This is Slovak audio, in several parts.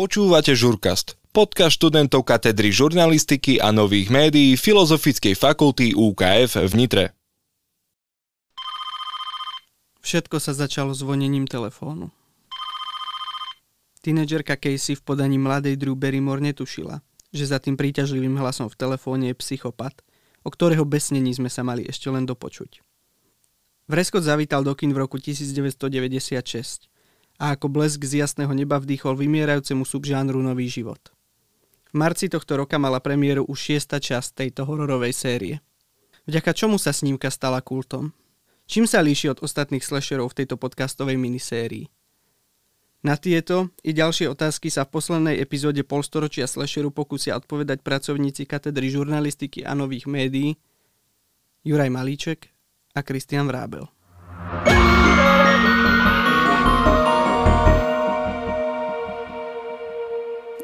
Počúvate Žurkast, podcast študentov katedry žurnalistiky a nových médií Filozofickej fakulty UKF v Nitre. Všetko sa začalo zvonením telefónu. Tínedžerka Casey v podaní mladej Drew Barrymore netušila, že za tým príťažlivým hlasom v telefóne je psychopat, o ktorého besnení sme sa mali ešte len dopočuť. Vreskot zavítal do kin v roku 1996 a ako blesk z jasného neba vdýchol vymierajúcemu subžánru nový život. V marci tohto roka mala premiéru už šiesta časť tejto hororovej série. Vďaka čomu sa snímka stala kultom? Čím sa líši od ostatných slasherov v tejto podcastovej minisérii? Na tieto i ďalšie otázky sa v poslednej epizóde polstoročia slasheru pokúsia odpovedať pracovníci katedry žurnalistiky a nových médií Juraj Malíček a Kristian Vrábel.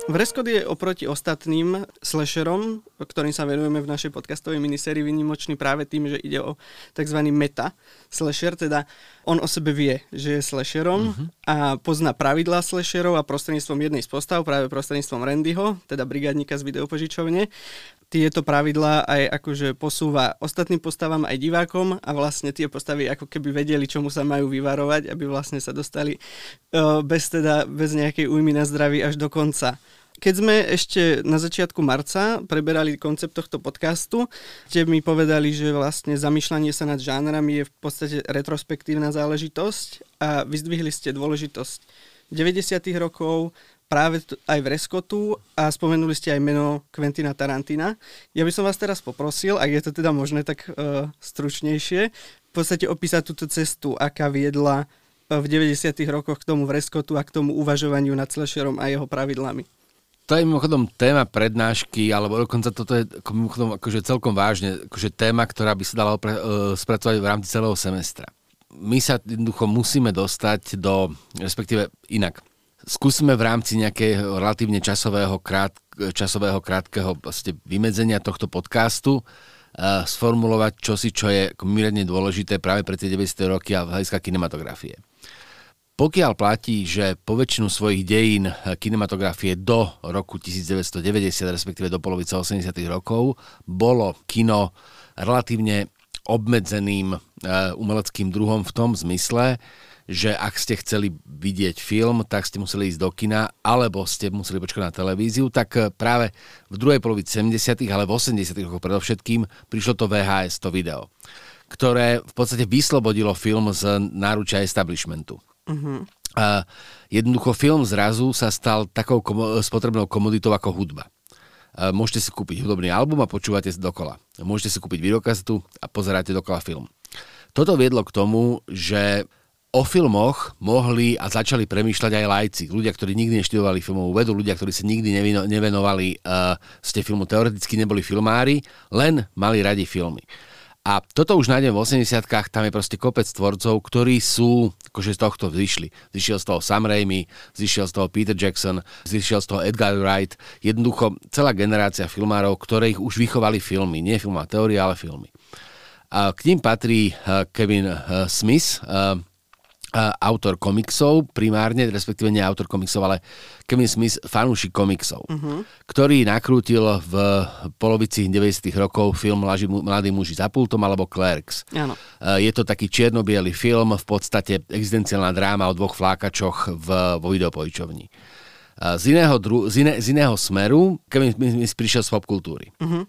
Vreskot je oproti ostatným slasherom, ktorým sa venujeme v našej podcastovej minisérii vynimočný práve tým, že ide o tzv. meta slasher, teda on o sebe vie, že je slasherom uh-huh. a pozná pravidlá slasherov a prostredníctvom jednej z postav, práve prostredníctvom Randyho, teda brigádnika z videopožičovne, tieto pravidlá aj akože posúva ostatným postavám aj divákom a vlastne tie postavy ako keby vedeli, čomu sa majú vyvarovať, aby vlastne sa dostali uh, bez teda, bez nejakej újmy na zdraví až do konca. Keď sme ešte na začiatku marca preberali koncept tohto podcastu, ste mi povedali, že vlastne zamýšľanie sa nad žánrami je v podstate retrospektívna záležitosť a vyzdvihli ste dôležitosť 90. rokov, práve t- aj v Reskotu a spomenuli ste aj meno Quentina Tarantina. Ja by som vás teraz poprosil, ak je to teda možné, tak uh, stručnejšie, v podstate opísať túto cestu, aká viedla v 90. rokoch k tomu v Reskotu a k tomu uvažovaniu nad slasherom a jeho pravidlami. To je mimochodom téma prednášky, alebo dokonca toto je mimochodom akože celkom vážne, akože téma, ktorá by sa dala opre, spracovať v rámci celého semestra. My sa jednoducho musíme dostať do, respektíve inak, skúsime v rámci nejakého relatívne časového, krát, časového krátkeho vlastne vymedzenia tohto podcastu uh, sformulovať čosi, čo je mimoriadne dôležité práve pre tie 90. roky a hľadiska kinematografie. Pokiaľ platí, že po väčšinu svojich dejín kinematografie do roku 1990, respektíve do polovice 80. rokov, bolo kino relatívne obmedzeným uh, umeleckým druhom v tom zmysle, že ak ste chceli vidieť film, tak ste museli ísť do kina, alebo ste museli počkať na televíziu, tak eh, práve v druhej polovici 70. ale v 80. rokoch predovšetkým prišlo to VHS, to video, ktoré v podstate vyslobodilo film z náručia establishmentu. Uh-huh. A jednoducho film zrazu sa stal takou komo- spotrebnou komoditou ako hudba. A môžete si kúpiť hudobný album a počúvate dokola. Môžete si kúpiť videokazetu a pozeráte dokola film. Toto viedlo k tomu, že o filmoch mohli a začali premýšľať aj lajci, ľudia, ktorí nikdy neštudovali filmovú vedu, ľudia, ktorí sa nikdy nevenovali uh, ste filmu, teoreticky neboli filmári, len mali radi filmy. A toto už nájdem v 80 tam je proste kopec tvorcov, ktorí sú, akože z tohto vyšli. Zišiel z toho Sam Raimi, zišiel z toho Peter Jackson, zišiel z toho Edgar Wright. Jednoducho celá generácia filmárov, ktorých už vychovali filmy. Nie filmová teória, ale filmy. A k ním patrí eh, Kevin eh, Smith, autor komiksov primárne, respektíve nie autor komiksov, ale Kevin Smith, fanúšik komiksov, uh-huh. ktorý nakrútil v polovici 90 rokov film Mladí muži za pultom alebo Clerks. Áno. Je to taký čierno film, v podstate existenciálna dráma o dvoch flákačoch v, vo videopojičovni. Z iného, dru, z, iné, z iného smeru Kevin Smith prišiel z popkultúry. Uh-huh.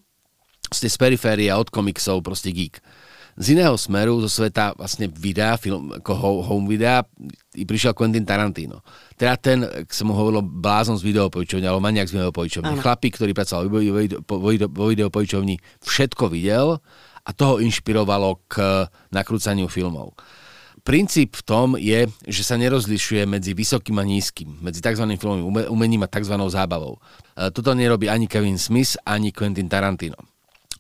Ste z periféria od komiksov, proste geek z iného smeru, zo sveta vlastne videa, film, ako home videa, i prišiel Quentin Tarantino. Teda ten, ak som mu hovoril, blázon z videopojičovne, alebo maniak z videopojičovne. Chlapík, ktorý pracoval vo videopojičovni, všetko videl a toho inšpirovalo k nakrúcaniu filmov. Princíp v tom je, že sa nerozlišuje medzi vysokým a nízkym, medzi tzv. filmovým umením a tzv. zábavou. E, toto nerobí ani Kevin Smith, ani Quentin Tarantino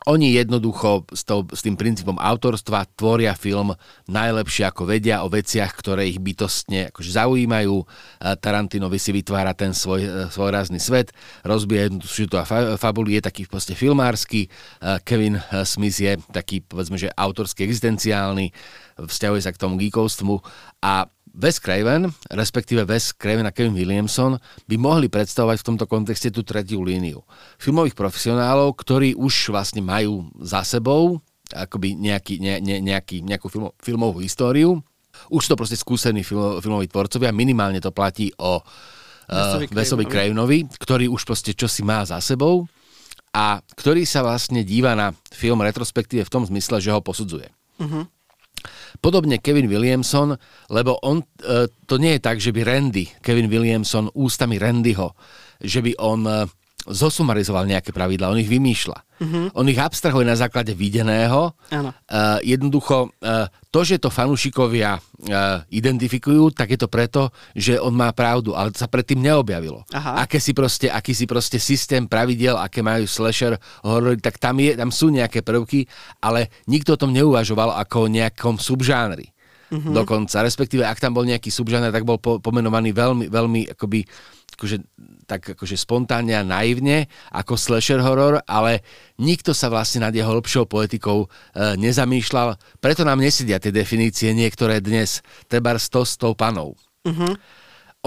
oni jednoducho s, to, s tým princípom autorstva tvoria film najlepšie ako vedia o veciach, ktoré ich bytostne akože zaujímajú. Tarantinovi si vytvára ten svoj, e, svoj rázny svet, rozbije jednu a fabulu, je taký proste filmársky. Kevin e, Smith je taký, povedzme, že autorský, existenciálny, vzťahuje sa k tomu geekovstvu a Wes Craven, respektíve Wes Craven a Kevin Williamson by mohli predstavovať v tomto kontexte tú tretiu líniu. Filmových profesionálov, ktorí už vlastne majú za sebou akoby nejaký, ne, ne, nejaký, nejakú filmo, filmovú históriu. Už to proste skúsení film, filmoví tvorcovia, minimálne to platí o uh, Vesovi Cravenovi, ktorý už proste čosi má za sebou a ktorý sa vlastne díva na film retrospektíve v tom zmysle, že ho posudzuje. Uh-huh. Podobne Kevin Williamson, lebo on, e, to nie je tak, že by Randy, Kevin Williamson ústami Randyho, že by on e, zosumarizoval nejaké pravidla, on ich vymýšľa. Uh-huh. On ich abstrahuje na základe videného. Uh, jednoducho, uh, to, že to fanúšikovia uh, identifikujú, tak je to preto, že on má pravdu, ale to sa predtým neobjavilo. Aha. Aké si proste, aký si proste systém pravidel, aké majú slasher horory, tak tam, je, tam sú nejaké prvky, ale nikto o tom neuvažoval ako o nejakom subžánri. Uh-huh. Dokonca, respektíve ak tam bol nejaký subžáner, tak bol po, pomenovaný veľmi, veľmi akoby akože, tak akože spontánne a naivne ako slasher horor, ale nikto sa vlastne nad jeho lepšou poetikou e, nezamýšľal. Preto nám nesedia tie definície niektoré dnes, treba 100 s tou panou. Uh-huh.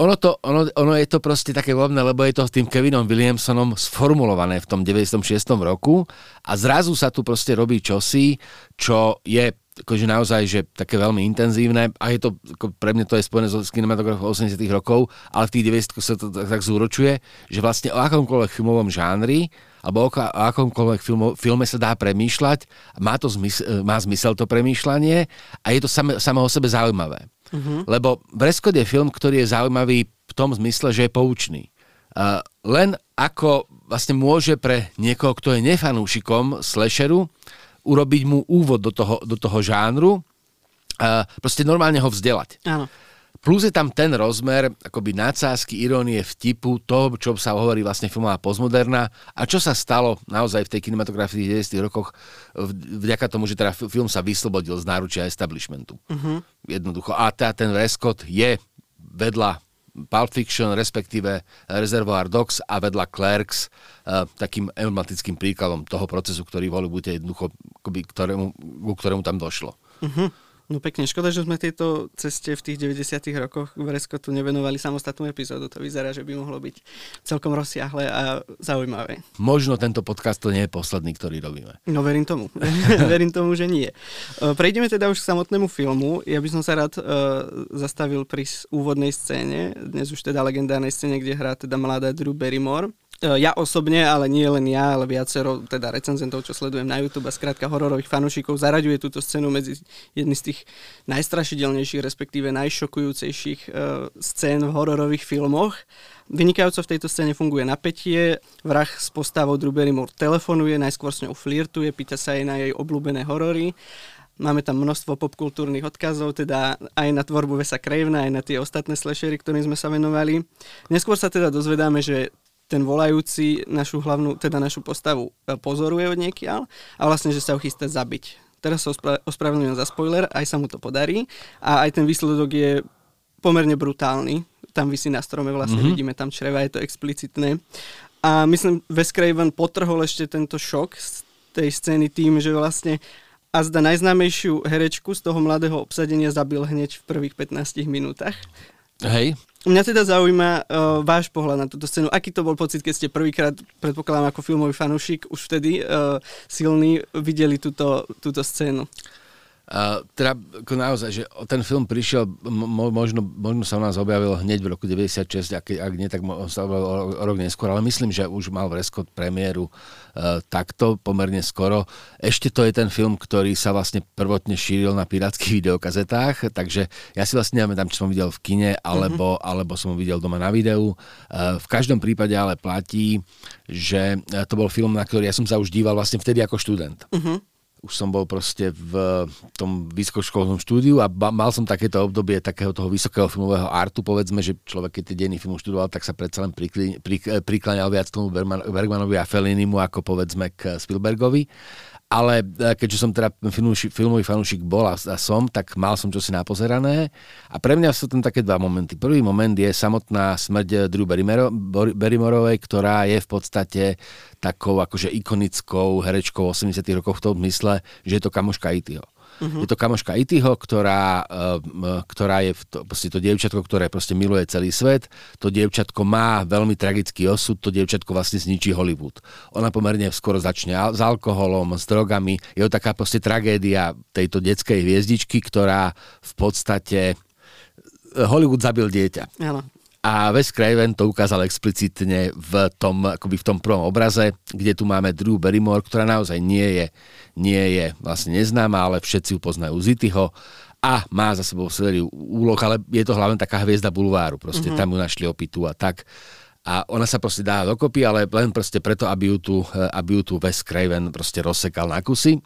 Ono, to, ono, ono je to proste také vhodné, lebo je to s tým Kevinom Williamsonom sformulované v tom 96. roku a zrazu sa tu proste robí čosi, čo je akože naozaj, že také veľmi intenzívne a je to, ako pre mňa to je spojené so kinematografom 80 rokov, ale v tých 90 sa to tak, tak zúročuje, že vlastne o akomkoľvek filmovom žánri alebo o, o akomkoľvek filmo, filme sa dá premýšľať, má, to zmysel, má zmysel to premýšľanie a je to samé, samé o sebe zaujímavé. Uh-huh. Lebo Breskot je film, ktorý je zaujímavý v tom zmysle, že je poučný. Uh, len ako vlastne môže pre niekoho, kto je nefanúšikom slasheru, urobiť mu úvod do toho, do toho žánru, proste normálne ho vzdelať. Áno. Plus je tam ten rozmer akoby nadsázky, irónie, vtipu, toho, čo sa hovorí vlastne filmová postmoderná a čo sa stalo naozaj v tej kinematografii v 90. rokoch vďaka tomu, že teda film sa vyslobodil z náručia establishmentu. Uh-huh. Jednoducho. A teda ten Rescott je vedľa Pulp Fiction, respektíve Reservoir Dogs a vedľa Clerks uh, takým emblematickým príkladom toho procesu, ktorý boli buďte jednoducho, ktorému, ku ktorému tam došlo. Uh-huh. No pekne, škoda, že sme tejto ceste v tých 90 rokoch v Reskotu nevenovali samostatnú epizódu. To vyzerá, že by mohlo byť celkom rozsiahle a zaujímavé. Možno tento podcast to nie je posledný, ktorý robíme. No verím tomu. verím tomu, že nie. E, prejdeme teda už k samotnému filmu. Ja by som sa rád uh, zastavil pri úvodnej scéne, dnes už teda legendárnej scéne, kde hrá teda mladá Drew Barrymore. E, ja osobne, ale nie len ja, ale viacero teda recenzentov, čo sledujem na YouTube a skrátka hororových fanúšikov, zaraďuje túto scénu medzi jedny z tých najstrašidelnejších, respektíve najšokujúcejších uh, scén v hororových filmoch. Vynikajúco v tejto scéne funguje napätie, vrah s postavou Drew Barrymore telefonuje, najskôr s ňou flirtuje, pýta sa jej na jej obľúbené horory Máme tam množstvo popkultúrnych odkazov, teda aj na tvorbu Vesa Cravena, aj na tie ostatné slashery, ktorým sme sa venovali. Neskôr sa teda dozvedáme, že ten volajúci našu hlavnú, teda našu postavu e, pozoruje od niekiaľ a vlastne, že sa ho chystá zabiť. Teraz sa ospra- ospravedlňujem za spoiler, aj sa mu to podarí a aj ten výsledok je pomerne brutálny. Tam vysí na strome, vlastne mm-hmm. vidíme tam čreva, je to explicitné. A myslím, Wes Craven potrhol ešte tento šok z tej scény tým, že vlastne a zda najznámejšiu herečku z toho mladého obsadenia zabil hneď v prvých 15 minútach. Hej. Mňa teda zaujíma uh, váš pohľad na túto scénu. Aký to bol pocit, keď ste prvýkrát, predpokladám ako filmový fanúšik, už vtedy uh, silný, videli túto, túto scénu? Teda ako naozaj, že ten film prišiel, mo, možno, možno sa u nás objavil hneď v roku 96, ak, ak nie, tak sa objavil rok neskôr, ale myslím, že už mal v Reskot premiéru uh, takto pomerne skoro. Ešte to je ten film, ktorý sa vlastne prvotne šíril na pirátskych videokazetách, takže ja si vlastne neviem tam, či som videl v kine, alebo, mm-hmm. alebo som ho videl doma na videu. Uh, v každom prípade ale platí, že to bol film, na ktorý ja som sa už díval vlastne vtedy ako študent. Mm-hmm už som bol proste v tom vysokoškolskom štúdiu a ba- mal som takéto obdobie takého toho vysokého filmového artu, povedzme, že človek, keď tie denný film študoval, tak sa predsa len prikli, prik, prikláňal viac tomu Bergmanovi a Fellinimu ako povedzme k Spielbergovi ale e, keďže som teda filmový fanúšik bol a, a som, tak mal som čosi napozerané. A pre mňa sú tam také dva momenty. Prvý moment je samotná smrť Drew Barrymorovej, ktorá je v podstate takou akože ikonickou herečkou 80 rokov v tom mysle, že je to kamoška Ityho. Uh-huh. Je to kamoška Ityho, ktorá, uh, ktorá je to, to dievčatko, ktoré proste miluje celý svet. To dievčatko má veľmi tragický osud, to dievčatko vlastne zničí Hollywood. Ona pomerne skoro začne s alkoholom, s drogami. Je to taká proste tragédia tejto detskej hviezdičky, ktorá v podstate Hollywood zabil dieťa. Áno. A Wes Craven to ukázal explicitne v tom, akoby v tom prvom obraze, kde tu máme Drew Barrymore, ktorá naozaj nie je, nie je vlastne neznáma, ale všetci ju poznajú z Ityho a má za sebou sériu úloh, ale je to hlavne taká hviezda bulváru, proste mm-hmm. tam ju našli opitu a tak. A ona sa proste dá dokopy, ale len proste preto, aby ju tu, aby ju tu Wes Craven proste rozsekal na kusy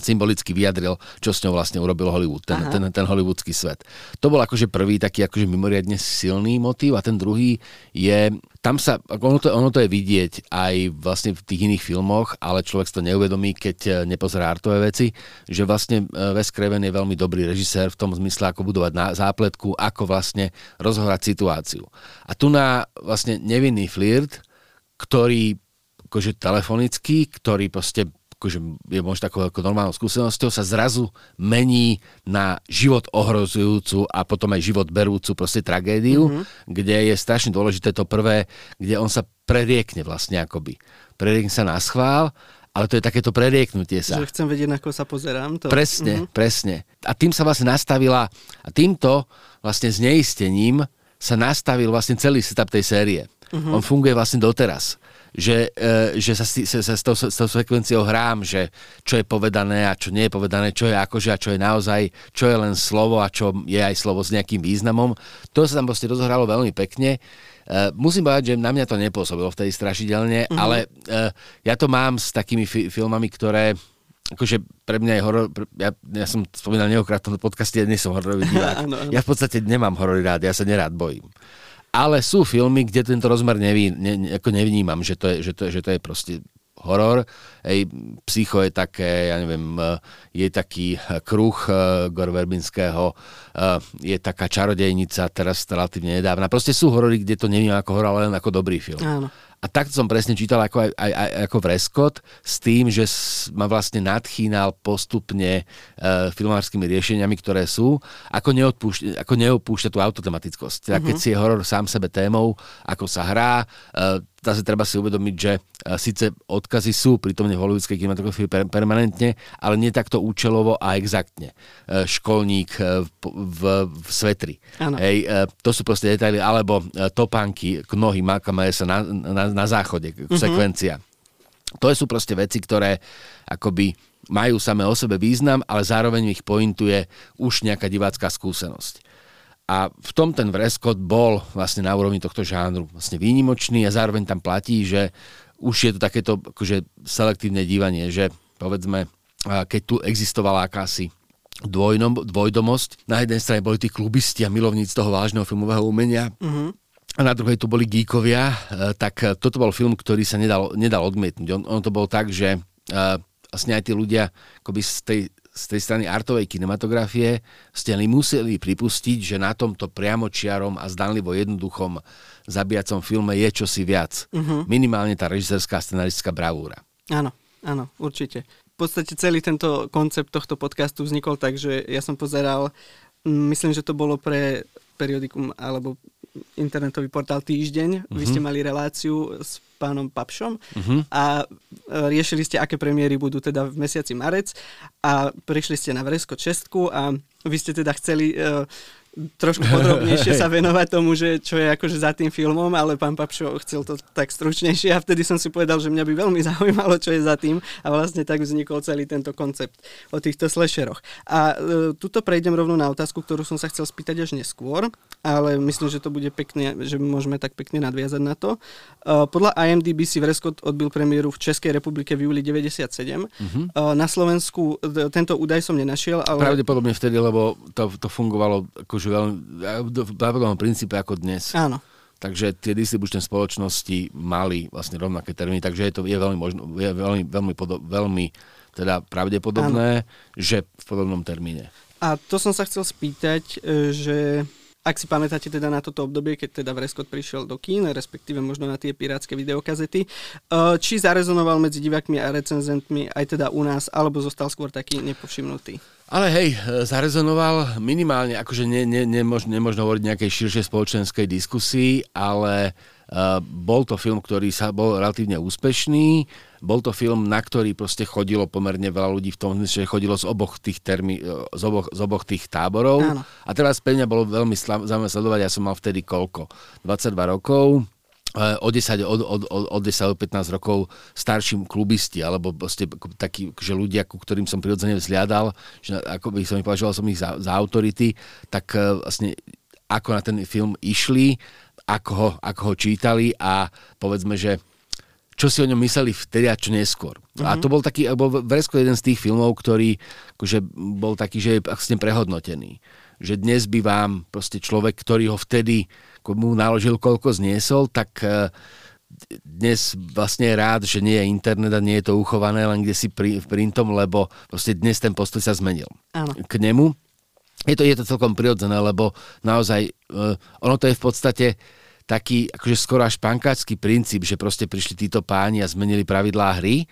symbolicky vyjadril, čo s ňou vlastne urobil Hollywood, ten, ten, ten hollywoodský svet. To bol akože prvý taký akože mimoriadne silný motív a ten druhý je, tam sa, ono to, ono to je vidieť aj vlastne v tých iných filmoch, ale človek si to neuvedomí, keď e, nepozerá artové veci, že vlastne e, Wes Craven je veľmi dobrý režisér v tom zmysle, ako budovať na zápletku, ako vlastne rozhorať situáciu. A tu na vlastne nevinný flirt, ktorý akože telefonický, ktorý proste akože je možno takou ako normálnou skúsenosťou, sa zrazu mení na život ohrozujúcu a potom aj život berúcu proste tragédiu, mm-hmm. kde je strašne dôležité to prvé, kde on sa preriekne vlastne akoby. Preriekne sa na schvál, ale to je takéto prerieknutie sa. Že chcem vedieť, na koho sa pozerám. To... Presne, mm-hmm. presne. A tým sa vlastne nastavila, a týmto vlastne zneistením sa nastavil vlastne celý setup tej série. Mm-hmm. On funguje vlastne doteraz že, e, že sa, sa, sa s, tou, s tou sekvenciou hrám, že čo je povedané a čo nie je povedané, čo je akože a čo je naozaj, čo je len slovo a čo je aj slovo s nejakým významom. To sa tam proste rozohralo veľmi pekne. Uh, musím povedať, že na mňa to nepôsobilo v tej strašidelne, mm-hmm. ale uh, ja to mám s takými fi- filmami, ktoré akože pre mňa je horor, ja, ja som spomínal neokrát v tomto podcaste, ja nie som hororový divák. ja v podstate nemám horory rád, ja sa nerád bojím ale sú filmy, kde tento rozmer neví, ne, ako nevnímam, že to je, že to, že to je proste horor. Ej, psycho je také, ja neviem, e, je taký kruh e, Gor Verbinského, e, je taká čarodejnica, teraz relatívne nedávna. Proste sú horory, kde to nevnímam ako horor, ale len ako dobrý film. Áno. A takto som presne čítal ako, aj, aj, aj, ako Vreskot s tým, že ma vlastne nadchýnal postupne uh, filmárskymi riešeniami, ktoré sú, ako, neodpúšť, ako neopúšťa tú autotematickosť. Teda keď mhm. si je horor sám sebe témou, ako sa hrá, uh, zase treba si uvedomiť, že uh, síce odkazy sú prítomne v hollywoodskej kinematografii per, permanentne, ale nie takto účelovo a exaktne. Uh, školník uh, v, v, v svetri. Hej, to sú proste detaily, alebo topánky k nohy Malcolma sa na, na, na záchode, mm-hmm. sekvencia. To sú proste veci, ktoré akoby majú samé o sebe význam, ale zároveň ich pointuje už nejaká divácká skúsenosť. A v tom ten Vreskot bol vlastne na úrovni tohto žánru vlastne výnimočný a zároveň tam platí, že už je to takéto akože selektívne dívanie, že povedzme, keď tu existovala akási dvojnom, dvojdomosť. Na jednej strane boli tí klubisti a milovníci toho vážneho filmového umenia, mm-hmm a na druhej tu boli geekovia, e, tak e, toto bol film, ktorý sa nedal, nedal odmietnúť. On, on to bol tak, že uh, vlastne aj tí ľudia akoby z tej, z tej strany artovej kinematografie ste museli pripustiť, že na tomto priamočiarom a zdanlivo jednoduchom zabíjacom filme je čosi viac. Uh-huh. Minimálne tá režisérská scenaristická bravúra. Áno, áno, určite. V podstate celý tento koncept tohto podcastu vznikol tak, že ja som pozeral, myslím, že to bolo pre periodikum alebo internetový portál Týždeň. Uh-huh. Vy ste mhm. mali reláciu s pánom Papšom uh-huh. a e, riešili ste, aké premiéry budú teda v mesiaci marec a prišli ste na Vresko čestku a vy ste teda chceli uh, trošku podrobnejšie sa venovať tomu, že čo je akože za tým filmom, ale pán Papšo chcel to tak stručnejšie a vtedy som si povedal, že mňa by veľmi zaujímalo, čo je za tým a vlastne tak vznikol celý tento koncept o týchto slasheroch. A e, tuto prejdem rovno na otázku, ktorú som sa chcel spýtať až neskôr, ale myslím, že to bude pekne, že môžeme tak pekne nadviazať na to. E, podľa IMDb si Vreskot odbil premiéru v Českej republike v júli 97. Uh-huh. E, na Slovensku e, tento údaj som nenašiel, ale... Pravdepodobne vtedy, lebo to, to fungovalo ako už veľmi, v podobnom princípe ako dnes. Áno. Takže tie distribučné spoločnosti mali vlastne rovnaké termíny, takže je to je veľmi, možno, je veľmi, veľmi, podo, veľmi teda pravdepodobné, Áno. že v podobnom termíne. A to som sa chcel spýtať, e, že ak si pamätáte teda na toto obdobie, keď teda Vreskot prišiel do kín, respektíve možno na tie pirátske videokazety, e, či zarezonoval medzi divákmi a recenzentmi aj teda u nás, alebo zostal skôr taký nepovšimnutý? Ale hej, zarezonoval minimálne, akože ne, ne, nemož, nemožno hovoriť nejakej širšej spoločenskej diskusii, ale uh, bol to film, ktorý sa bol relatívne úspešný. Bol to film, na ktorý proste chodilo pomerne veľa ľudí v tom, že chodilo z oboch tých, termi, z oboch, z oboch tých táborov. Áno. A teraz pre mňa bolo veľmi zaujímavé sledovať, ja som mal vtedy koľko? 22 rokov o 10, od, od, od, od 10 do 15 rokov starším klubisti, alebo proste takí, že ľudia, ku ktorým som prirodzene vzliadal, že ako by som ich považoval som ich za, za autority, tak e, vlastne ako na ten film išli, ako ho, ako ho čítali a povedzme, že čo si o ňom mysleli vtedy a čo neskôr. Uh-huh. A mhm. to bol taký, bol Vresko jeden z tých filmov, ktorý akože bol taký, že je prehodnotený. Že dnes by vám proste človek, ktorý ho vtedy mu naložil, koľko zniesol, tak e, dnes vlastne je rád, že nie je internet a nie je to uchované len kde si pri, printom, lebo proste dnes ten postoj sa zmenil Áno. k nemu. Je to, je to celkom prirodzené, lebo naozaj uh, ono to je v podstate taký akože skoro až pankáčský princíp, že proste prišli títo páni a zmenili pravidlá hry,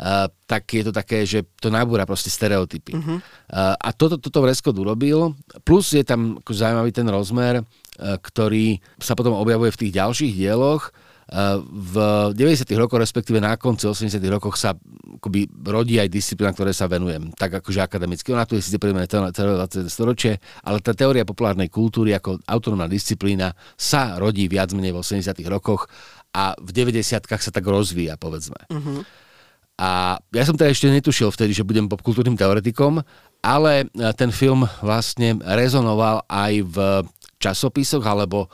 uh, tak je to také, že to nabúra proste stereotypy. Uh-huh. Uh, a toto, toto Vreskot urobil, plus je tam akože zaujímavý ten rozmer, E, ktorý sa potom objavuje v tých ďalších dieloch. V 90. rokoch, respektíve na konci 80. rokoch sa akoby rodí aj disciplína, ktoré sa venujem, tak akože akademicky. Ona tu je síce predmené celé 20. storočie, ale tá teória populárnej kultúry ako autonómna disciplína sa rodí viac menej v 80. rokoch a v 90. sa tak rozvíja, povedzme. Uh-huh. A ja som teda ešte netušil vtedy, že budem popkultúrnym teoretikom, ale ten film vlastne rezonoval aj v časopisoch alebo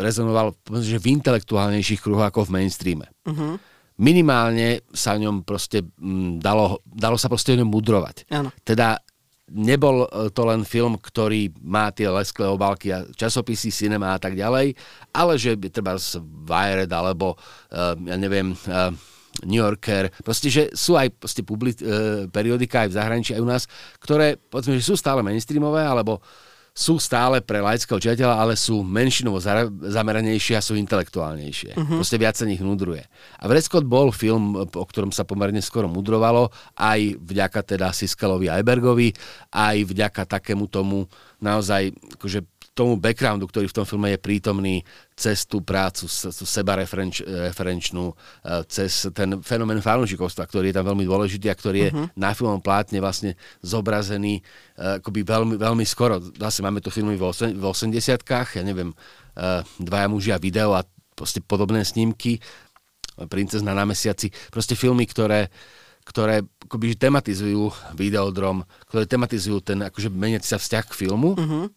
rezonoval že v intelektuálnejších kruhoch ako v mainstreame. Uh-huh. Minimálne sa ňom proste m, dalo, dalo sa proste ňom mudrovať. Ano. Teda nebol e, to len film, ktorý má tie lesklé obálky a časopisy, cinema a tak ďalej, ale že treba z Wired alebo uh, ja neviem, New Yorker, proste, že sú aj proste public, uh, periodika aj v zahraničí, aj u nás, ktoré, povedzme, že sú stále mainstreamové, alebo sú stále pre laického čitateľa, ale sú menšinovo zameranejšie a sú intelektuálnejšie. Uh-huh. Proste viac sa nich nudruje. A Vreckot bol film, o ktorom sa pomerne skoro mudrovalo, aj vďaka teda Siskalovi a Ebergovi, aj vďaka takému tomu naozaj akože tomu backgroundu, ktorý v tom filme je prítomný, cez tú prácu, tú seba referenčnú, e, cez ten fenomén fanúšikovstva, ktorý je tam veľmi dôležitý a ktorý je uh-huh. na filmom plátne vlastne zobrazený uh, akoby veľmi, veľmi skoro. Zase máme tu filmy v, 80 ja neviem, uh, Dvaja muži a video a proste podobné snímky, Princezna na mesiaci, proste filmy, ktoré ktoré akoby tematizujú videodrom, ktoré tematizujú ten akože meniaci sa vzťah k filmu. Uh-huh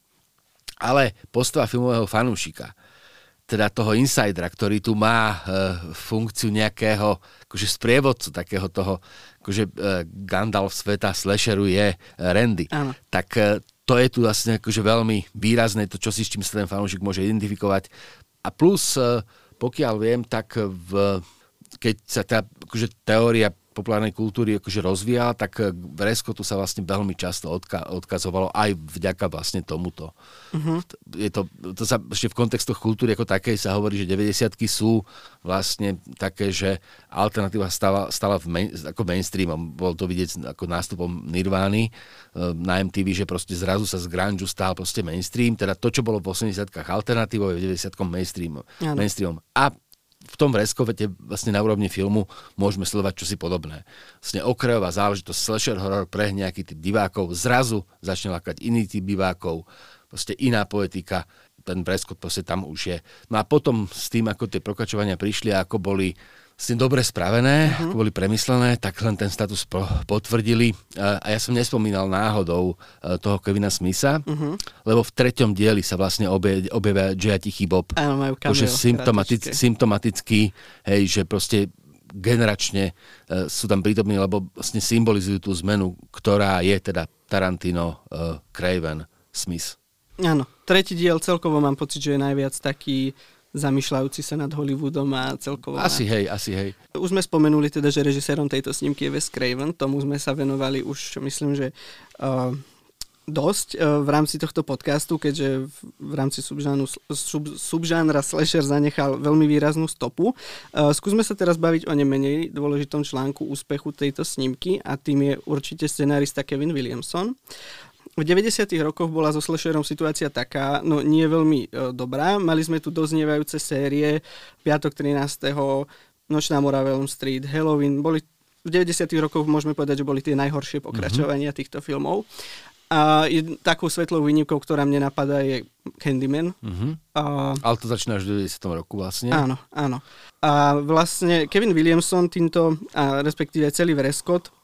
ale postava filmového fanúšika, teda toho insidera, ktorý tu má e, funkciu nejakého akože sprievodcu, takého toho, akože e, Gandalf sveta slasheru je e, Randy, Áno. tak e, to je tu vlastne akože veľmi výrazné, to čo si s čím sa ten fanúšik môže identifikovať. A plus, e, pokiaľ viem, tak v, keď sa tá akože teória populárnej kultúry akože rozvíjal, tak v Reskotu sa vlastne veľmi často odka- odkazovalo aj vďaka vlastne tomuto. Uh-huh. Je to, to sa ešte v kontextoch kultúry ako takej sa hovorí, že 90 sú vlastne také, že alternatíva stala, stala v main, ako mainstreamom. Bol to vidieť ako nástupom Nirvány e, na MTV, že proste zrazu sa z grunge stal proste mainstream, teda to, čo bolo v 80 alternatívou, je v 90 mainstreamom. mainstreamom. A v tom vreskovete vlastne na úrovni filmu môžeme sledovať čosi podobné. Vlastne okrajová záležitosť slasher horror pre nejaký typ divákov, zrazu začne lakať iný typ divákov, proste iná poetika, ten preskot proste tam už je. No a potom s tým, ako tie prokračovania prišli a ako boli s tým dobre spravené, uh-huh. boli premyslené, tak len ten status po- potvrdili. A, ja som nespomínal náhodou e, toho Kevina Smitha, uh-huh. lebo v treťom dieli sa vlastne obie, objavia J.A. Tichý Bob. Áno, majú cameo, symptomatic, symptomatický, hej, že proste generačne uh, sú tam prítomní, lebo vlastne symbolizujú tú zmenu, ktorá je teda Tarantino, uh, Craven, Smith. Áno, tretí diel celkovo mám pocit, že je najviac taký zamýšľajúci sa nad Hollywoodom a celkovo. Asi na... hej, asi hej. Už sme spomenuli teda, že režisérom tejto snímky je Wes Craven, tomu sme sa venovali už, myslím, že uh, dosť e, v rámci tohto podcastu, keďže v rámci subžánu, sub, subžánra slasher zanechal veľmi výraznú stopu. E, skúsme sa teraz baviť o nemenej dôležitom článku úspechu tejto snímky a tým je určite scenárista Kevin Williamson. V 90. rokoch bola so slasherom situácia taká, no nie veľmi e, dobrá. Mali sme tu doznievajúce série Piatok 13. Nočná mora Elm Street, Halloween, boli v 90. rokoch môžeme povedať, že boli tie najhoršie pokračovania mm-hmm. týchto filmov. A je, takou svetlou výnimkou, ktorá mne napadá, je Candyman. Uh-huh. A, Ale to začína až v 90. roku vlastne. Áno, áno. A vlastne Kevin Williamson týmto, a respektíve celý Vrescott,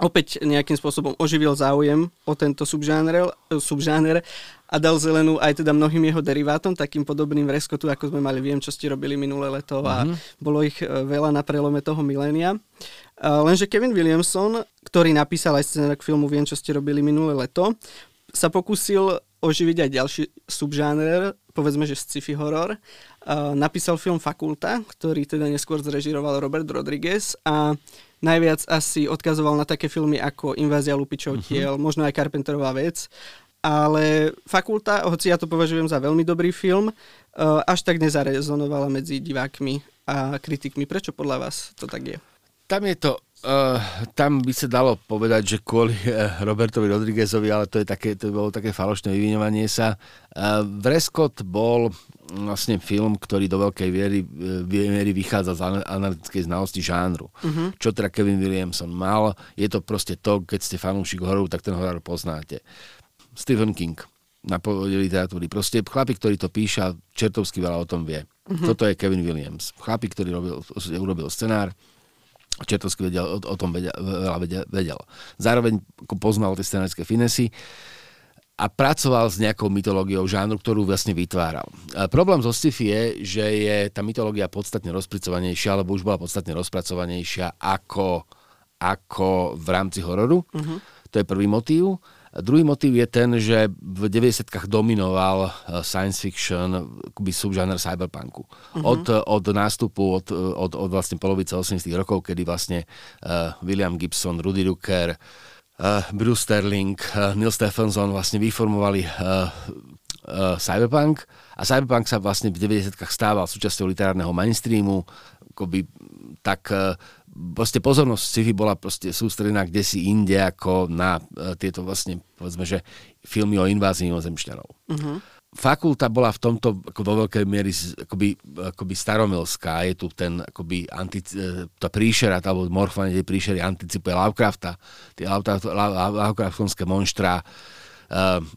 opäť nejakým spôsobom oživil záujem o tento subžáner, subžáner a dal zelenú aj teda mnohým jeho derivátom, takým podobným Vrescottu, ako sme mali, viem, čo ste robili minulé leto a uh-huh. bolo ich e, veľa na prelome toho milénia. Lenže Kevin Williamson, ktorý napísal aj scenár k filmu Viem, čo ste robili minulé leto, sa pokúsil oživiť aj ďalší subžáner, povedzme, že sci-fi horor. napísal film Fakulta, ktorý teda neskôr zrežiroval Robert Rodriguez a najviac asi odkazoval na také filmy ako Invázia lupičov uh-huh. tiel, možno aj Carpenterová vec. Ale Fakulta, hoci ja to považujem za veľmi dobrý film, až tak nezarezonovala medzi divákmi a kritikmi. Prečo podľa vás to tak je? tam je to, uh, tam by sa dalo povedať, že kvôli uh, Robertovi Rodriguezovi, ale to, je také, to bolo také falošné vyvinovanie sa. Uh, Vrescott bol vlastne film, ktorý do veľkej viery, viery vychádza z analytickej znalosti žánru. Uh-huh. Čo teda Kevin Williamson mal. Je to proste to, keď ste fanúšik hororu, tak ten horor poznáte. Stephen King na povode literatúry. Proste chlapík, ktorý to píša, čertovsky veľa o tom vie. Uh-huh. Toto je Kevin Williams. Chlapík, ktorý robil, urobil scenár, Čertovský vedel, o, o tom vedel, veľa vedel, vedel. Zároveň poznal tie scenárske finesy a pracoval s nejakou mytológiou žánru, ktorú vlastne vytváral. A problém zo sci je, že je tá mytológia podstatne rozpracovanejšia, alebo už bola podstatne rozpracovanejšia ako, ako v rámci hororu. Uh-huh. To je prvý motív. Druhý motív je ten, že v 90-kách dominoval eh, science fiction, akoby subžáner cyberpunku. Uh-huh. Od, od nástupu, od, od, od vlastne polovice 80 rokov, kedy vlastne uh, William Gibson, Rudy Rucker, uh, Bruce Sterling, uh, Neil Stephenson vlastne vyformovali uh, cyberpunk a cyberpunk sa vlastne v 90-kách stával súčasťou literárneho mainstreamu, akoby tak proste pozornosť sci-fi bola proste sústredená kde si inde ako na tieto vlastne, povedzme, že filmy o invázii mimozemšťanov. Uh-huh. Fakulta bola v tomto ako vo veľkej miery akoby, akoby staromilská. Je tu ten akoby antic, e, tá príšera, alebo morfovanie príšery anticipuje Lovecrafta, tie Lovecraftonské monštra,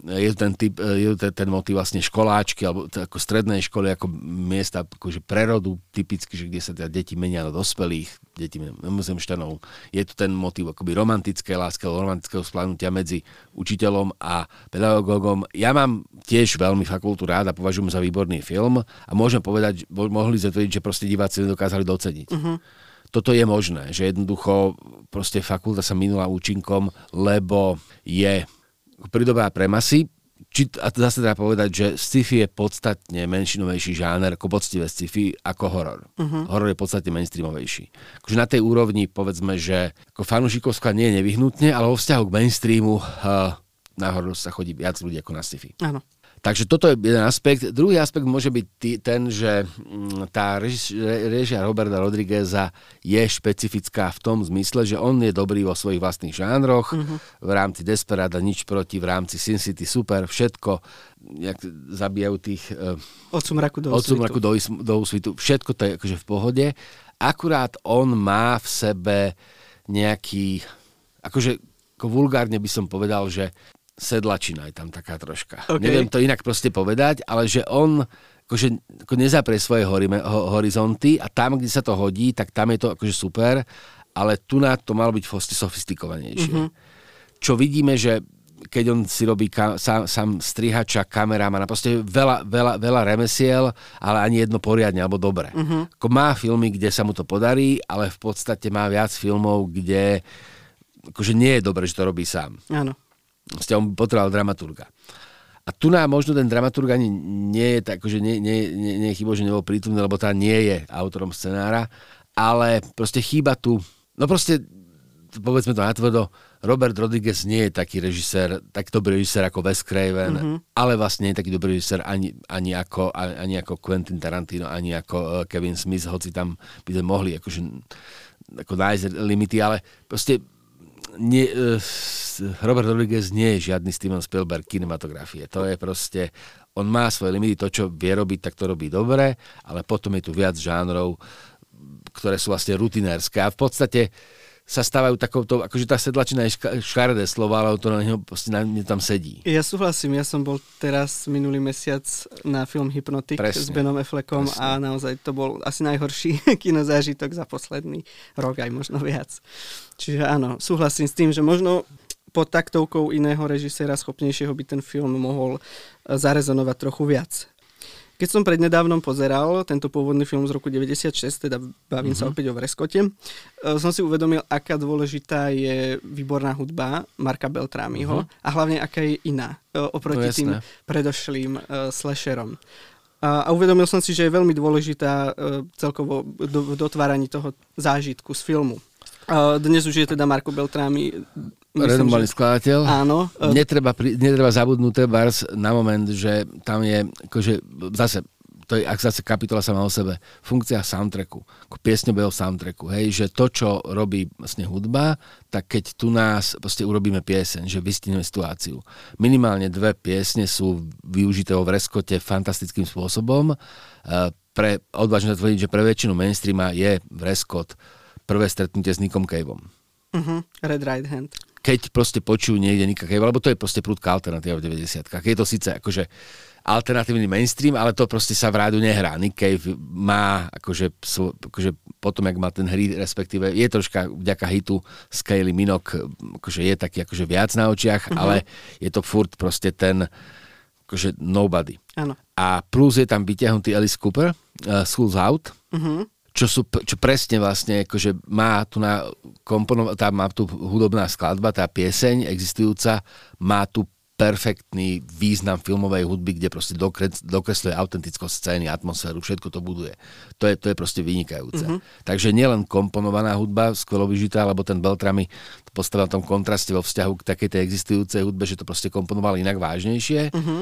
je ten, typ, je ten, ten motiv vlastne školáčky alebo ako strednej školy ako miesta akože prerodu typicky, že kde sa teda deti menia na dospelých, deti mimozemšťanov. Je tu ten motiv akoby romantické lásky, romantického splánutia medzi učiteľom a pedagógom. Ja mám tiež veľmi fakultu rád a považujem za výborný film a môžem povedať, mohli zatvrdiť, že proste diváci nedokázali doceniť. Uh-huh toto je možné, že jednoducho proste fakulta sa minula účinkom, lebo je pridobá pre masy, či, a to zase treba povedať, že sci-fi je podstatne menšinovejší žáner ako poctivé sci-fi ako horor. Uh-huh. Horor je podstatne mainstreamovejší. Akože na tej úrovni povedzme, že ako fanúšikovská nie je nevyhnutne, ale vo vzťahu k mainstreamu uh, na horor sa chodí viac ľudí ako na sci-fi. Áno. Takže toto je jeden aspekt. Druhý aspekt môže byť tý, ten, že mm, tá režia Roberta Rodrigueza je špecifická v tom zmysle, že on je dobrý vo svojich vlastných žánroch, uh-huh. v rámci Desperada nič proti, v rámci Sin City super, všetko, jak zabijajú tých... Uh, od sumraku do, od sumraku do, do úsvitu. Všetko to je akože v pohode. Akurát on má v sebe nejaký, akože ako vulgárne by som povedal, že sedlačina je tam taká troška. Okay. Neviem to inak proste povedať, ale že on akože, ako nezaprie svoje hori, ho, horizonty a tam, kde sa to hodí, tak tam je to akože super, ale tu na to malo byť sofistikovanejšie. Mm-hmm. Čo vidíme, že keď on si robí ka- sám, sám strihača, kamerámana, proste veľa, veľa, veľa remesiel, ale ani jedno poriadne alebo dobre. Ako má filmy, kde sa mu to podarí, ale v podstate má viac filmov, kde akože nie je dobre, že to robí sám. Áno. On potreboval dramaturga. A tu nám možno ten dramaturg ani nie je tak, že nie, nie, nie, nie je chybo, že nebol prítomný, lebo tá nie je autorom scenára, ale proste chýba tu, no proste povedzme to natvrdo, Robert Rodriguez nie je taký režisér, taký dobrý režisér ako Wes Craven, mm-hmm. ale vlastne nie je taký dobrý režisér ani, ani, ako, ani ako Quentin Tarantino, ani ako uh, Kevin Smith, hoci tam by sme mohli akože, ako nájsť limity, ale proste nie, uh, Robert Rodriguez nie je žiadny Steven Spielberg kinematografie. To je proste, on má svoje limity, to, čo vie robiť, tak to robí dobre, ale potom je tu viac žánrov, ktoré sú vlastne rutinérske a v podstate sa stávajú takouto, akože tá sedlačina je škaredé slovo, ale to na neho proste na mne tam sedí. Ja súhlasím, ja som bol teraz minulý mesiac na film Hypnotic Presne. s Benom Affleckom Presne. a naozaj to bol asi najhorší kinozážitok za posledný rok, aj možno viac. Čiže áno, súhlasím s tým, že možno pod taktovkou iného režiséra schopnejšieho by ten film mohol zarezonovať trochu viac. Keď som prednedávnom pozeral tento pôvodný film z roku 96, teda bavím mm-hmm. sa mhm. opäť o Vreskote, e, som si uvedomil, aká dôležitá je výborná hudba Marka Beltrámiho mm-hmm. a hlavne aká je iná e, oproti tým predošlým uh, slasherom. A, a uvedomil som si, že je veľmi dôležitá uh, celkovo do, v dotváraní toho zážitku z filmu. Dnes už je teda Marko Beltrámi renomovaný že... skladateľ. Áno. Netreba, netreba zabudnúť bars na moment, že tam je, akože zase to je ak zase kapitola sama o sebe, funkcia soundtracku, ako piesňového soundtracku, hej, že to, čo robí vlastne hudba, tak keď tu nás proste urobíme pieseň, že vystíneme situáciu. Minimálne dve piesne sú využité vo vreskote fantastickým spôsobom. E, pre, odvážne tvrdiť, že pre väčšinu mainstreama je vreskot prvé stretnutie s Nikom Caveom. Uh-huh. Red Right Hand keď proste počujú niekde Nika Cave, lebo to je proste prúdka alternatíva v 90 Je to síce akože alternatívny mainstream, ale to proste sa v rádu nehrá. Nick Cave má akože, akože potom, jak má ten hry, respektíve je troška vďaka hitu Scaly Minok, akože je taký akože viac na očiach, uh-huh. ale je to furt proste ten akože nobody. Ano. A plus je tam vyťahnutý Alice Cooper, uh, School's Out, uh-huh čo, sú, čo presne vlastne akože má tu na komponov, tá, má tu hudobná skladba, tá pieseň existujúca, má tu perfektný význam filmovej hudby, kde proste dokres, dokresluje autentickosť scény, atmosféru, všetko to buduje. To je, to je proste vynikajúce. Mm-hmm. Takže nielen komponovaná hudba, skvelo vyžitá, lebo ten Beltrami postavil na tom kontraste vo vzťahu k takej tej existujúcej hudbe, že to proste komponoval inak vážnejšie, mm-hmm.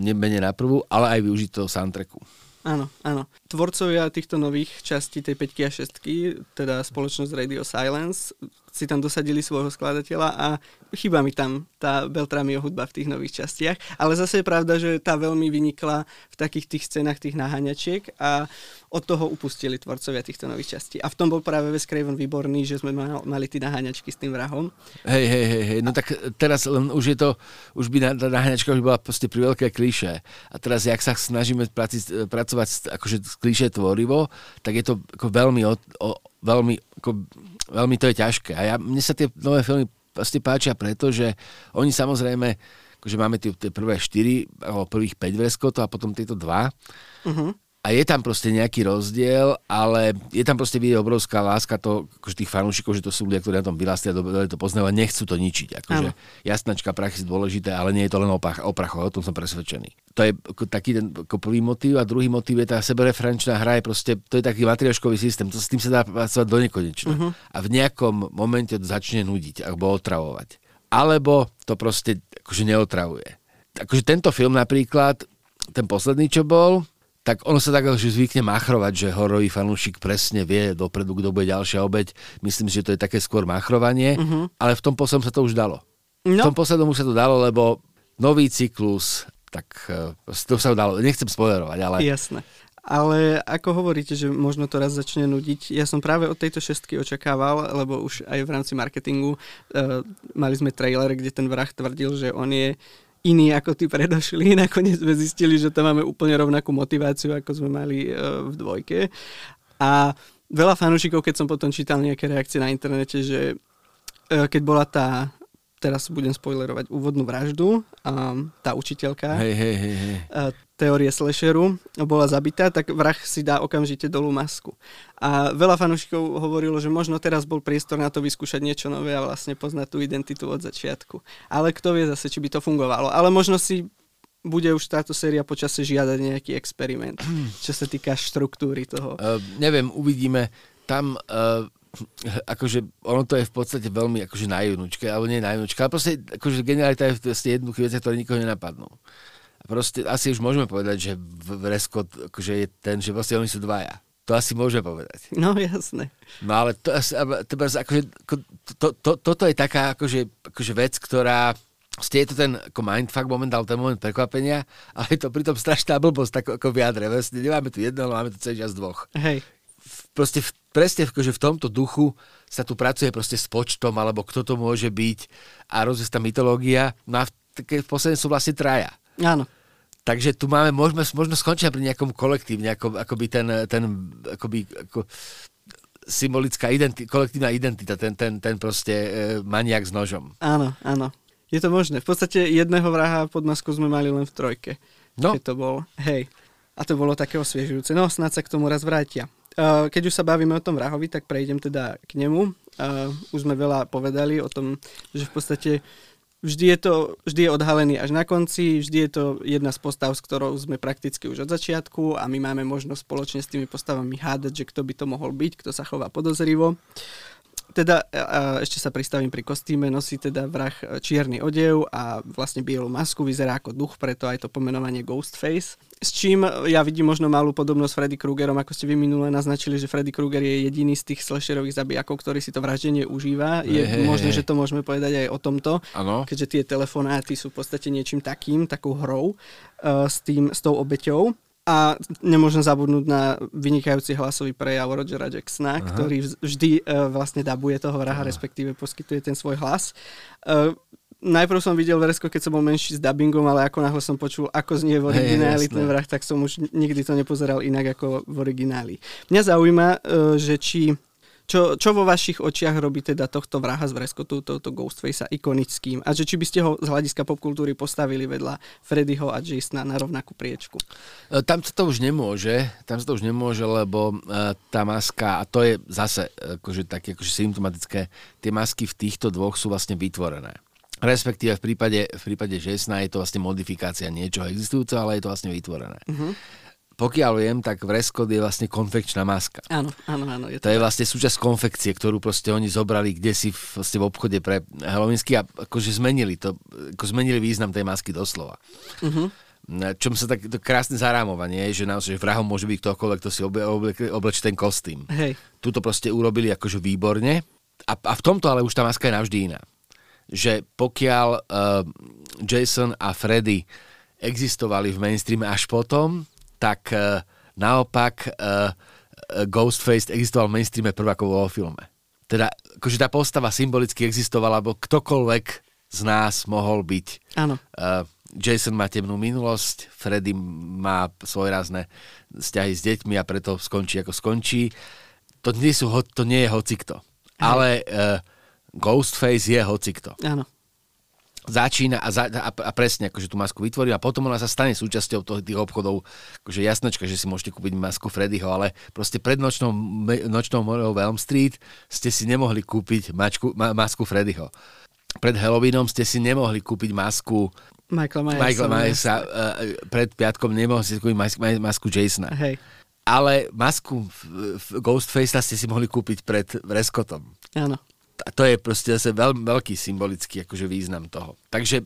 nemenej na prvú, ale aj využiť toho soundtracku. Áno, áno. Tvorcovia týchto nových častí tej 5 a 6, teda spoločnosť Radio Silence, si tam dosadili svojho skladateľa a chýba mi tam tá Beltramio hudba v tých nových častiach. Ale zase je pravda, že tá veľmi vynikla v takých tých scénach tých naháňačiek a od toho upustili tvorcovia týchto nových častí. A v tom bol práve Wes Craven výborný, že sme mal, mali tie naháňačky s tým vrahom. Hej, hej, hej, hej. No tak teraz len už je to, už by tá naháňačka už bola proste pri veľké klíše. A teraz, jak sa snažíme praci, pracovať akože s klíše tvorivo, tak je to ako veľmi, o, o, veľmi ako veľmi to je ťažké. A ja, mne sa tie nové filmy vlastne páčia preto, že oni samozrejme, akože máme tie, tie prvé 4, alebo prvých 5 vreskotov a potom tieto dva. Uh-huh a je tam proste nejaký rozdiel, ale je tam proste vidieť obrovská láska to, akože tých fanúšikov, že to sú ľudia, ktorí na tom vyrastli a dobre to poznajú a nechcú to ničiť. Akože jasnačka prach je dôležité, ale nie je to len o, prach, o prachu, o tom som presvedčený. To je ako, taký ten ako prvý motív a druhý motív je tá sebereferenčná hra, je proste, to je taký matrioškový systém, to s tým sa dá pracovať do nekonečna. Uh-huh. A v nejakom momente to začne nudiť alebo otravovať. Alebo to proste akože neotravuje. Akože tento film napríklad, ten posledný, čo bol, tak ono sa tak že zvykne machrovať, že hororový fanúšik presne vie dopredu, kto bude ďalšia obeď. Myslím si, že to je také skôr machrovanie, uh-huh. ale v tom poslednom sa to už dalo. No. V tom poslednom už sa to dalo, lebo nový cyklus, tak uh, to sa dalo. Nechcem spoilerovať, ale... Jasné. Ale ako hovoríte, že možno to raz začne nudiť, ja som práve od tejto šestky očakával, lebo už aj v rámci marketingu uh, mali sme trailer, kde ten vrah tvrdil, že on je iní ako tí predošli. Nakoniec sme zistili, že tam máme úplne rovnakú motiváciu, ako sme mali uh, v dvojke. A veľa fanúšikov, keď som potom čítal nejaké reakcie na internete, že uh, keď bola tá teraz budem spoilerovať úvodnú vraždu. Tá učiteľka hej, hej, hej, hej. teórie slasheru bola zabitá, tak vrah si dá okamžite dolu masku. A veľa fanúšikov hovorilo, že možno teraz bol priestor na to vyskúšať niečo nové a vlastne poznať tú identitu od začiatku. Ale kto vie zase, či by to fungovalo. Ale možno si bude už táto séria počase žiadať nejaký experiment, čo sa týka štruktúry toho. Uh, neviem, uvidíme. Tam uh, akože ono to je v podstate veľmi akože najjednúčke, alebo nie najjednúčke, ale proste akože genialita je v jednoduchých veciach, ktoré nikoho nenapadnú. A proste asi už môžeme povedať, že Vreskot akože je ten, že vlastne oni sú dvaja. To asi môžeme povedať. No jasné. No ale to, akože, to, to, toto je taká akože, akože vec, ktorá je to ten ako mindfuck moment, ale ten moment prekvapenia, ale je to pritom strašná blbosť tak ako v jadre. Vlastne nemáme tu jedno, ale máme tu celý čas dvoch. Hej. Proste v, presne akože v tomto duchu sa tu pracuje proste s počtom, alebo kto to môže byť a rozvíja tá mytológia. No a v, v poslednej sú vlastne traja. Áno. Takže tu máme, môžeme, možno skončiť pri nejakom kolektív, nejakom, akoby ten, ten akoby, ako, symbolická identi- kolektívna identita, ten, ten, ten proste e, maniak s nožom. Áno, áno. Je to možné. V podstate jedného vraha pod masku sme mali len v trojke. No. Keď to bolo. Hej. A to bolo také osviežujúce. No, snad sa k tomu raz vrátia. Uh, keď už sa bavíme o tom vrahovi, tak prejdem teda k nemu. Uh, už sme veľa povedali o tom, že v podstate vždy je to vždy je odhalený až na konci, vždy je to jedna z postav, s ktorou sme prakticky už od začiatku a my máme možnosť spoločne s tými postavami hádať, že kto by to mohol byť, kto sa chová podozrivo. Teda a ešte sa pristavím pri kostýme, nosí teda vrah čierny odev a vlastne bielu masku, vyzerá ako duch, preto aj to pomenovanie Ghostface. S čím ja vidím možno malú podobnosť s Freddy Kruegerom, ako ste vy minule naznačili, že Freddy Krueger je jediný z tých slasherových zabijakov, ktorý si to vraždenie užíva. Je hey, možné, že to môžeme povedať aj o tomto, ano. keďže tie telefonáty sú v podstate niečím takým, takou hrou uh, s, tým, s tou obeťou. A nemôžem zabudnúť na vynikajúci hlasový prejav Rogera Jacksona, Aha. ktorý vždy uh, vlastne dabuje toho vraha, Aha. respektíve poskytuje ten svoj hlas. Uh, najprv som videl Veresko, keď som bol menší s dubbingom, ale ako náhle som počul, ako znie v origináli hey, ten vrah, tak som už nikdy to nepozeral inak ako v origináli. Mňa zaujíma, uh, že či čo, čo vo vašich očiach robí teda tohto vraha z Vreskotu, tohto Ghostface ikonickým? A že či by ste ho z hľadiska popkultúry postavili vedľa Freddyho a Jasona na rovnakú priečku? E, tam sa to už nemôže, tam sa to už nemôže, lebo uh, tá maska, a to je zase akože také akože symptomatické, tie masky v týchto dvoch sú vlastne vytvorené. Respektíve v prípade, v prípade Jasona je to vlastne modifikácia niečoho existujúceho, ale je to vlastne vytvorené. Uh-huh pokiaľ viem, tak Vreskot je vlastne konfekčná maska. Áno, áno, áno. Je to, to je vlastne súčasť konfekcie, ktorú proste oni zobrali kde si v, vlastne v obchode pre Halloweensky a akože zmenili to, ako zmenili význam tej masky doslova. Uh-huh. Čom sa tak to krásne zarámovanie, že naozaj že vrahom môže byť ktokoľvek, kto si oble, oble, oblečí ten kostým. Hej. Tuto proste urobili akože výborne a, a v tomto ale už tá maska je navždy iná. Že pokiaľ uh, Jason a Freddy existovali v mainstreame až potom, tak uh, naopak uh, Ghostface existoval v mainstreame prv ako vo filme. Teda, akože tá postava symbolicky existovala, lebo ktokoľvek z nás mohol byť. Áno. Jason má temnú minulosť, Freddy má svojrázne vzťahy s deťmi a preto skončí ako skončí. To nie, sú, to nie je hocikto. Ale uh, Ghostface je hocikto. Áno začína a, za, a, a presne akože tú masku vytvorí a potom ona sa stane súčasťou toho, tých obchodov, akože jasnočka, že si môžete kúpiť masku Freddyho, ale proste pred nočnou, nočnou morou Elm Street ste si nemohli kúpiť mačku, ma, masku Freddyho. Pred Halloweenom ste si nemohli kúpiť masku Michaela Myersa. Michael Myersa uh, pred piatkom nemohli ste kúpiť masku, masku Jasona. Hej. Ale masku Ghostface ste si mohli kúpiť pred Reskotom. Áno to je proste zase veľ, veľký symbolický akože význam toho. Takže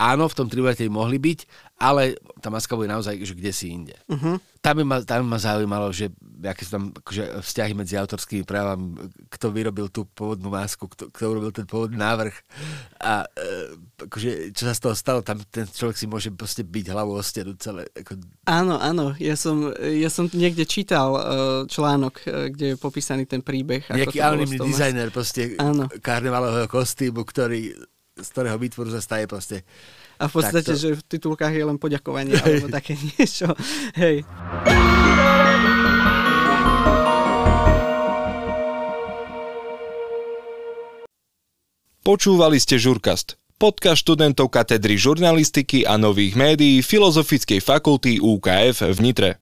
áno, v tom tribulete mohli byť, ale tá maska bude naozaj že kde si inde. Uh-huh. Tam, by ma, tam by ma zaujímalo, že aké sú tam akože, vzťahy medzi autorskými právami, kto vyrobil tú pôvodnú masku, kto, kto urobil ten pôvodný návrh a e, akože, čo sa z toho stalo, tam ten človek si môže proste byť hlavou o stenu celé. Ako... Áno, áno, ja som, ja som niekde čítal uh, článok, uh, kde je popísaný ten príbeh. Nejaký anonimný dizajner proste áno. karnevalového kostýmu, ktorý z ktorého výtvoru sa staje proste a v podstate, Takto. že v titulkách je len poďakovanie alebo také niečo. Hej. Počúvali ste Žurkast, podcast študentov katedry žurnalistiky a nových médií Filozofickej fakulty UKF v Nitre.